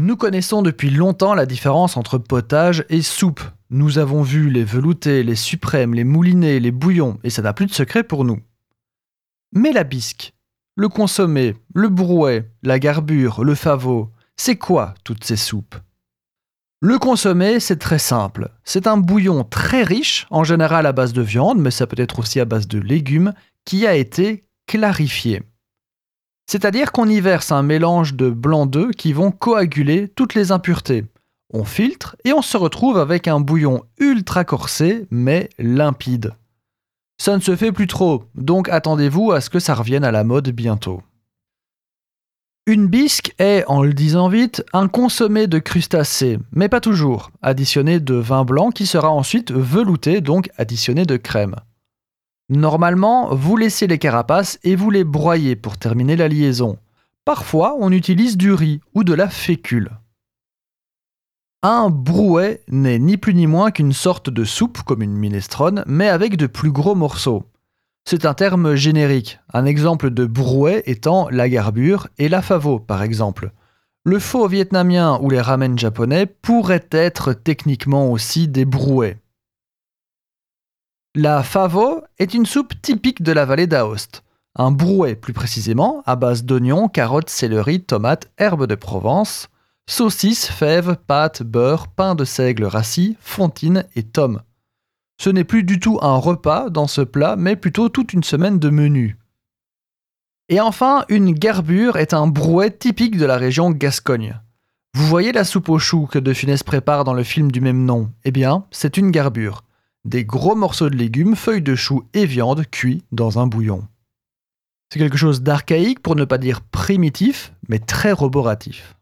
Nous connaissons depuis longtemps la différence entre potage et soupe. Nous avons vu les veloutés, les suprêmes, les moulinés, les bouillons, et ça n'a plus de secret pour nous. Mais la bisque, le consommé, le brouet, la garbure, le favot, c'est quoi toutes ces soupes? Le consommé, c'est très simple. C'est un bouillon très riche, en général à base de viande, mais ça peut être aussi à base de légumes, qui a été clarifié. C'est-à-dire qu'on y verse un mélange de blanc d'œufs qui vont coaguler toutes les impuretés. On filtre et on se retrouve avec un bouillon ultra corsé mais limpide. Ça ne se fait plus trop, donc attendez-vous à ce que ça revienne à la mode bientôt. Une bisque est, en le disant vite, un consommé de crustacés, mais pas toujours, additionné de vin blanc qui sera ensuite velouté, donc additionné de crème. Normalement, vous laissez les carapaces et vous les broyez pour terminer la liaison. Parfois, on utilise du riz ou de la fécule. Un brouet n'est ni plus ni moins qu'une sorte de soupe comme une minestrone, mais avec de plus gros morceaux. C'est un terme générique, un exemple de brouet étant la garbure et la favo par exemple. Le faux vietnamien ou les ramen japonais pourraient être techniquement aussi des brouets. La favo est une soupe typique de la vallée d'Aoste. Un brouet plus précisément, à base d'oignons, carottes, céleri, tomates, herbes de Provence, saucisses, fèves, pâtes, beurre, pain de seigle rassis, fontine et tomes. Ce n'est plus du tout un repas dans ce plat, mais plutôt toute une semaine de menu. Et enfin, une garbure est un brouet typique de la région Gascogne. Vous voyez la soupe aux choux que De Funès prépare dans le film du même nom Eh bien, c'est une garbure des gros morceaux de légumes, feuilles de chou et viande cuits dans un bouillon. C'est quelque chose d'archaïque pour ne pas dire primitif, mais très roboratif.